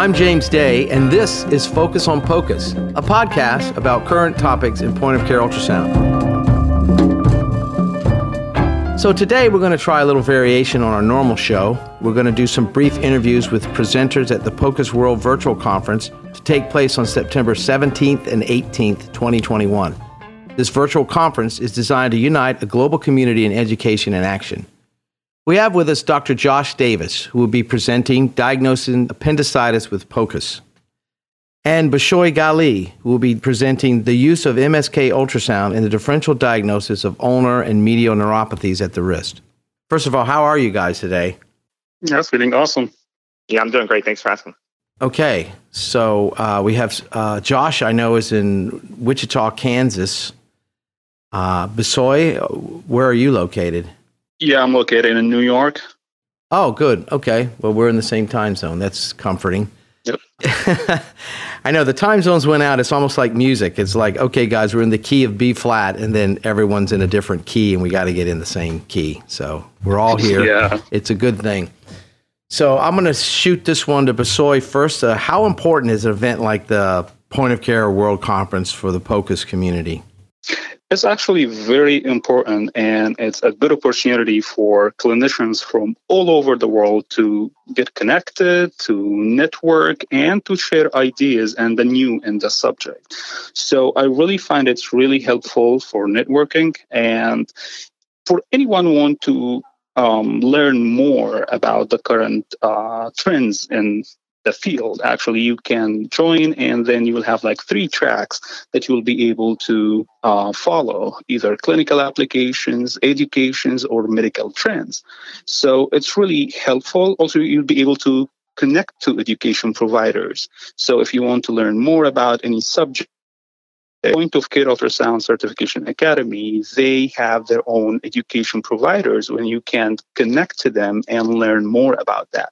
I'm James Day, and this is Focus on POCUS, a podcast about current topics in point of care ultrasound. So, today we're going to try a little variation on our normal show. We're going to do some brief interviews with presenters at the POCUS World Virtual Conference to take place on September 17th and 18th, 2021. This virtual conference is designed to unite a global community in education and action. We have with us Dr. Josh Davis, who will be presenting Diagnosing Appendicitis with POCUS, and Bishoy Ghali, who will be presenting the use of MSK ultrasound in the differential diagnosis of ulnar and medial neuropathies at the wrist. First of all, how are you guys today? Yeah, feeling awesome. Yeah, I'm doing great. Thanks for asking. Okay, so uh, we have uh, Josh, I know, is in Wichita, Kansas. Uh, Bishoy, where are you located? Yeah, I'm located in New York. Oh, good. Okay. Well, we're in the same time zone. That's comforting. Yep. I know the time zones went out. It's almost like music. It's like, okay, guys, we're in the key of B flat, and then everyone's in a different key, and we got to get in the same key. So we're all here. Yeah. It's a good thing. So I'm going to shoot this one to Bishoy first. Uh, how important is an event like the Point of Care World Conference for the POCUS community? It's actually very important, and it's a good opportunity for clinicians from all over the world to get connected, to network, and to share ideas and the new in the subject. So I really find it's really helpful for networking and for anyone want to um, learn more about the current uh, trends in the field. Actually you can join and then you will have like three tracks that you will be able to uh, follow either clinical applications educations or medical trends. So it's really helpful. Also you'll be able to connect to education providers. So if you want to learn more about any subject Point of Care Ultrasound Certification Academy, they have their own education providers when you can connect to them and learn more about that.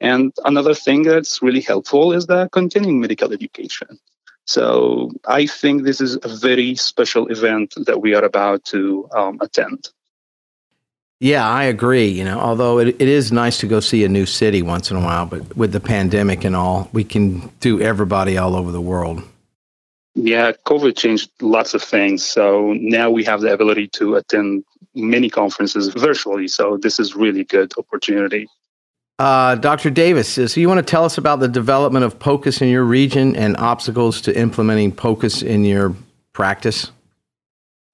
And another thing that's really helpful is the continuing medical education. So I think this is a very special event that we are about to um, attend. Yeah, I agree. You know, although it, it is nice to go see a new city once in a while, but with the pandemic and all, we can do everybody all over the world. Yeah, COVID changed lots of things. So now we have the ability to attend many conferences virtually. So this is really good opportunity. Uh, Dr. Davis, so you want to tell us about the development of POCUS in your region and obstacles to implementing POCUS in your practice?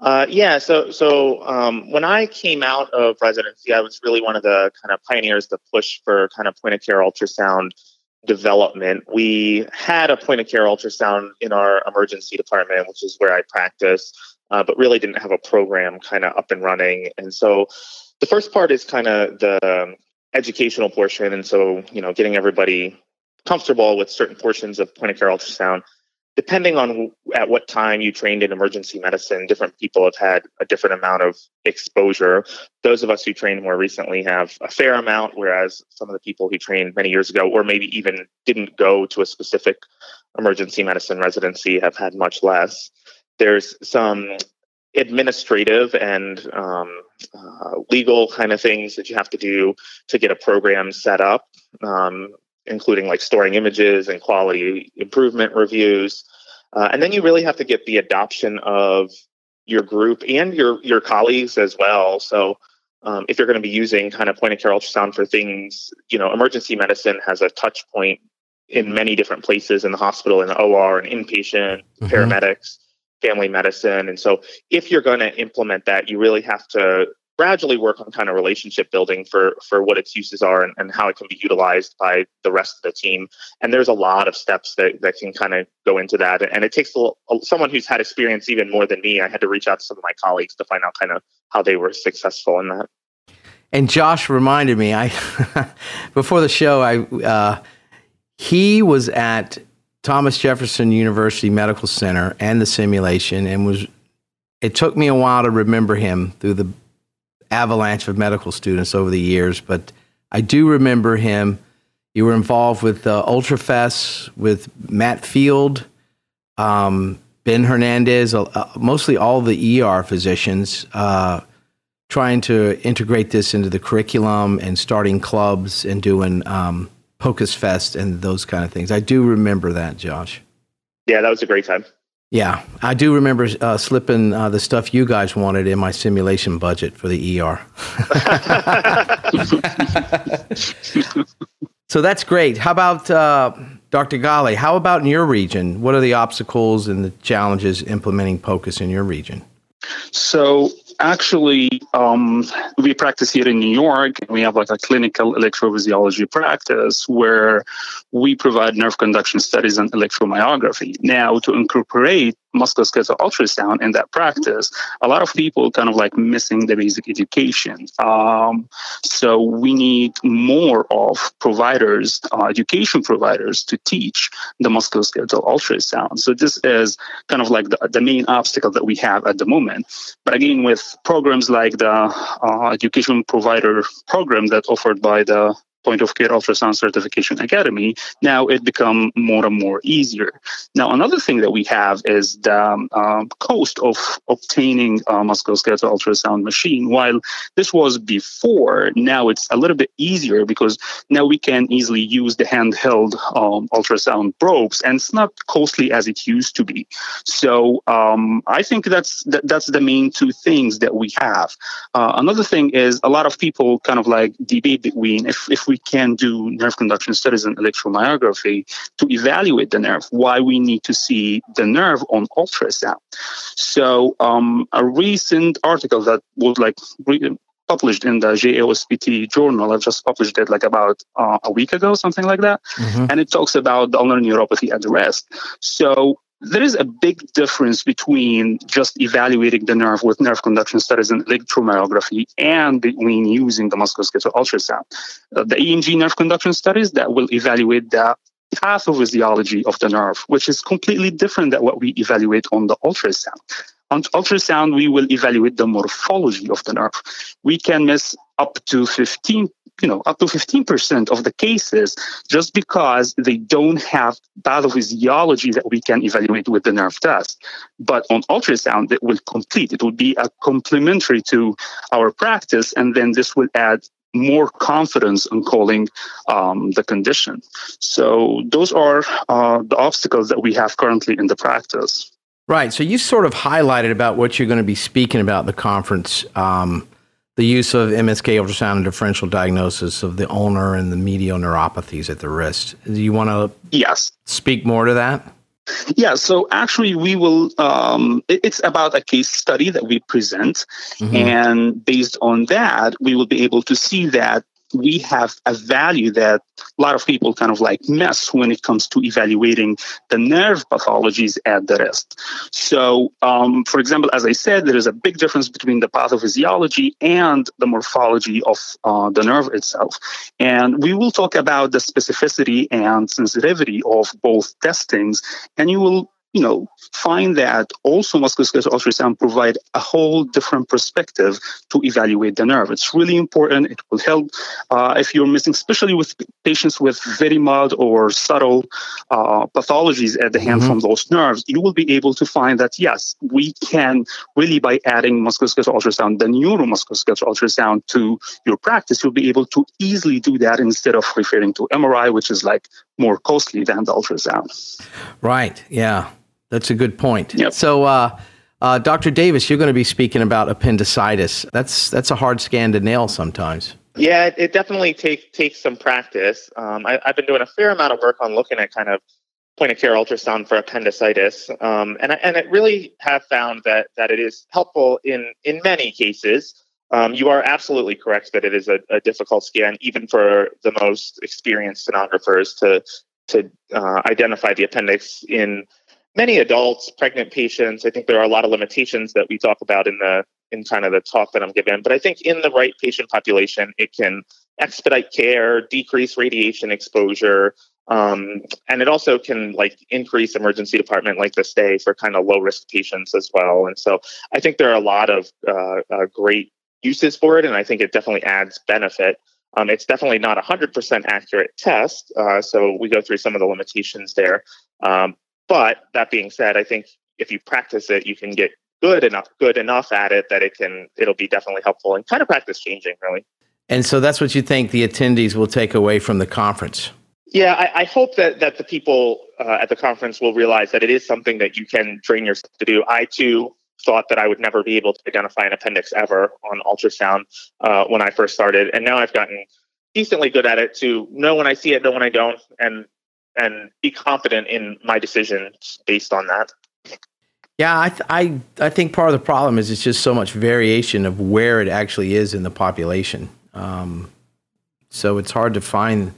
Uh, yeah, so so um, when I came out of residency, I was really one of the kind of pioneers to push for kind of point of care ultrasound development. We had a point of care ultrasound in our emergency department, which is where I practice, uh, but really didn't have a program kind of up and running. And so the first part is kind of the educational portion. And so, you know, getting everybody comfortable with certain portions of point of care ultrasound. Depending on at what time you trained in emergency medicine, different people have had a different amount of exposure. Those of us who trained more recently have a fair amount, whereas some of the people who trained many years ago, or maybe even didn't go to a specific emergency medicine residency, have had much less. There's some administrative and um, uh, legal kind of things that you have to do to get a program set up, um, including like storing images and quality improvement reviews. Uh, and then you really have to get the adoption of your group and your your colleagues as well. So um, if you're going to be using kind of point of care ultrasound for things, you know, emergency medicine has a touch point in many different places in the hospital, in the OR, and inpatient, mm-hmm. paramedics family medicine. And so if you're going to implement that, you really have to gradually work on kind of relationship building for for what its uses are and, and how it can be utilized by the rest of the team. And there's a lot of steps that, that can kind of go into that. And it takes a, little, someone who's had experience even more than me i had to reach out to some of my colleagues to find out kind of how they were successful in that. And josh reminded me i before the show i uh, he was at Thomas Jefferson University Medical Center and the simulation and was it took me a while to remember him through the avalanche of medical students over the years, but I do remember him. You were involved with uh, UltraFest with Matt Field, um, Ben Hernandez, uh, mostly all the ER physicians, uh, trying to integrate this into the curriculum and starting clubs and doing um, POCUS Fest and those kind of things. I do remember that, Josh. Yeah, that was a great time. Yeah, I do remember uh, slipping uh, the stuff you guys wanted in my simulation budget for the ER. so that's great. How about uh, Dr. Ghali? How about in your region? What are the obstacles and the challenges implementing POCUS in your region? So actually, um, we practice here in New York. We have like a clinical electrophysiology practice where we provide nerve conduction studies and electromyography. Now, to incorporate musculoskeletal ultrasound in that practice, a lot of people kind of like missing the basic education. Um, so we need more of providers, uh, education providers, to teach the musculoskeletal ultrasound. So this is kind of like the, the main obstacle that we have at the moment. But again, with programs like the uh, education provider program that's offered by the point of care ultrasound certification academy now it become more and more easier. Now another thing that we have is the um, cost of obtaining a musculoskeletal ultrasound machine. While this was before now it's a little bit easier because now we can easily use the handheld um, ultrasound probes and it's not costly as it used to be. So um, i think that's that, that's the main two things that we have. Uh, another thing is a lot of people kind of like debate between if, if we we can do nerve conduction studies and electromyography to evaluate the nerve, why we need to see the nerve on ultrasound. So, um, a recent article that was like re- published in the JAOSPT journal. I just published it like about uh, a week ago, something like that. Mm-hmm. And it talks about the ulnar neuropathy at rest. So there is a big difference between just evaluating the nerve with nerve conduction studies and electromyography and between using the musculoskeletal ultrasound. Uh, the EMG nerve conduction studies that will evaluate the pathophysiology of the nerve, which is completely different than what we evaluate on the ultrasound. On ultrasound, we will evaluate the morphology of the nerve. We can miss up to 15 you know up to 15% of the cases just because they don't have pathophysiology that we can evaluate with the nerve test but on ultrasound it will complete it will be a complementary to our practice and then this will add more confidence in calling um, the condition so those are uh, the obstacles that we have currently in the practice Right. So you sort of highlighted about what you're going to be speaking about the conference. Um, the use of MSK ultrasound and differential diagnosis of the ulnar and the medial neuropathies at the wrist. Do you want to yes speak more to that? Yeah, so actually, we will. Um, it's about a case study that we present, mm-hmm. and based on that, we will be able to see that we have a value that a lot of people kind of like miss when it comes to evaluating the nerve pathologies at the wrist. So, um, for example, as I said, there is a big difference between the pathophysiology and the morphology of uh, the nerve itself. And we will talk about the specificity and sensitivity of both testings, and you will you know, find that also musculoskeletal ultrasound provide a whole different perspective to evaluate the nerve. It's really important. It will help uh, if you're missing, especially with patients with very mild or subtle uh, pathologies at the hand mm-hmm. from those nerves. You will be able to find that yes, we can really by adding musculoskeletal ultrasound, the neuromusculoskeletal ultrasound to your practice, you'll be able to easily do that instead of referring to MRI, which is like more costly than the ultrasound. Right. Yeah. That's a good point. Yep. So, uh, uh, Dr. Davis, you're going to be speaking about appendicitis. That's that's a hard scan to nail sometimes. Yeah, it, definitely takes takes some practice. Um, I, have been doing a fair amount of work on looking at kind of point of care ultrasound for appendicitis, um, and and it really have found that that it is helpful in in many cases. Um, you are absolutely correct that it is a, a, difficult scan, even for the most experienced sonographers, to to uh, identify the appendix in many adults, pregnant patients, I think there are a lot of limitations that we talk about in the in kind of the talk that I'm giving. But I think in the right patient population, it can expedite care, decrease radiation exposure, um, and it also can like increase emergency department length of stay for kind of low risk patients as well. And so I think there are a lot of uh, uh, great uses for it, and I think it definitely adds benefit. Um, it's definitely not a 100% accurate test, uh, so we go through some of the limitations there. Um, but that being said, I think if you practice it, you can get good enough good enough at it that it can it'll be definitely helpful and kind of practice changing really. And so that's what you think the attendees will take away from the conference. Yeah, I, I, hope that that the people uh, at the conference will realize that it is something that you can train yourself to do. I too thought that I would never be able to identify an appendix ever on ultrasound uh, when I first started, and now I've gotten decently good at it to know when I see it, know when I don't, and and be confident in my decisions based on that. Yeah, I, th- I I think part of the problem is it's just so much variation of where it actually is in the population. Um, so it's hard to find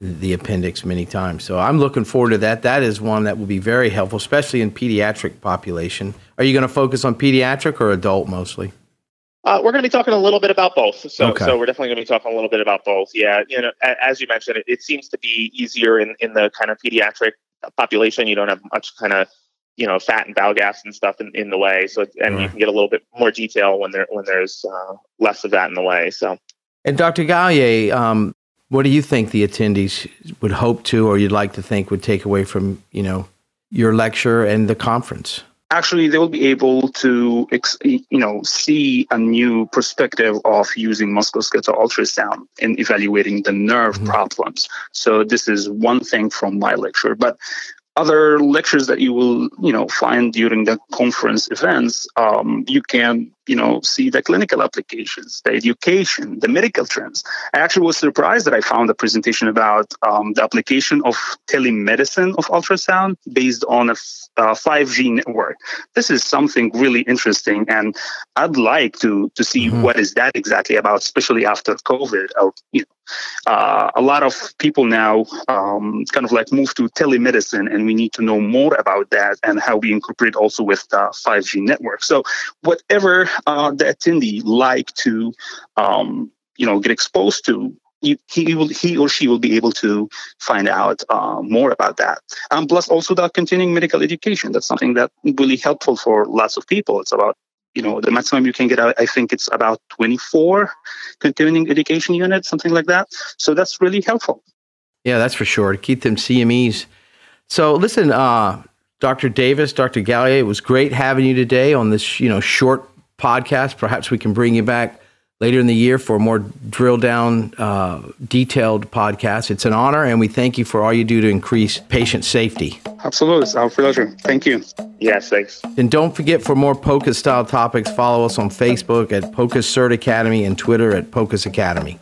the appendix many times. So I'm looking forward to that. That is one that will be very helpful, especially in pediatric population. Are you going to focus on pediatric or adult mostly? Uh, we're going to be talking a little bit about both. So, okay. so we're definitely going to be talking a little bit about both. Yeah, you know, as you mentioned, it, it seems to be easier in, in the kind of pediatric population. You don't have much kind of you know fat and bowel gas and stuff in, in the way. So, and right. you can get a little bit more detail when there when there's uh, less of that in the way. So, and Dr. Ghali, um, what do you think the attendees would hope to, or you'd like to think would take away from you know your lecture and the conference? Actually they will be able to you know see a new perspective of using musculoskeletal ultrasound in evaluating the nerve mm-hmm. problems so this is one thing from my lecture but other lectures that you will you know find during the conference events um, you can you know see the clinical applications the education the medical trends i actually was surprised that i found a presentation about um, the application of telemedicine of ultrasound based on a 5g uh, network. This is something really interesting and i'd like to to see mm-hmm. what is that exactly about especially after covid. Or you know uh, a lot of people now um, kind of like move to telemedicine and we need to know more about that and how we incorporate also with the 5g network. So whatever uh, the attendee like to um, you know get exposed to you, he will he or she will be able to find out uh, more about that. Um, plus also the continuing medical education. That's something that really helpful for lots of people. It's about you know the maximum you can get out i think it's about 24 continuing education units something like that. So that's really helpful. Yeah that's for sure. To keep them cmes so listen uh, dr davis dr Ghali, it was great having you today on this you know short podcast. Perhaps we can bring you back later in the year for a more drill down, uh, detailed podcast. It's an honor, and we thank you for all you do to increase patient safety. Absolutely. It's our pleasure. Thank you. Yes, thanks. And don't forget for more POCUS style topics, follow us on Facebook at POCUS Cert Academy and Twitter at POCUS Academy.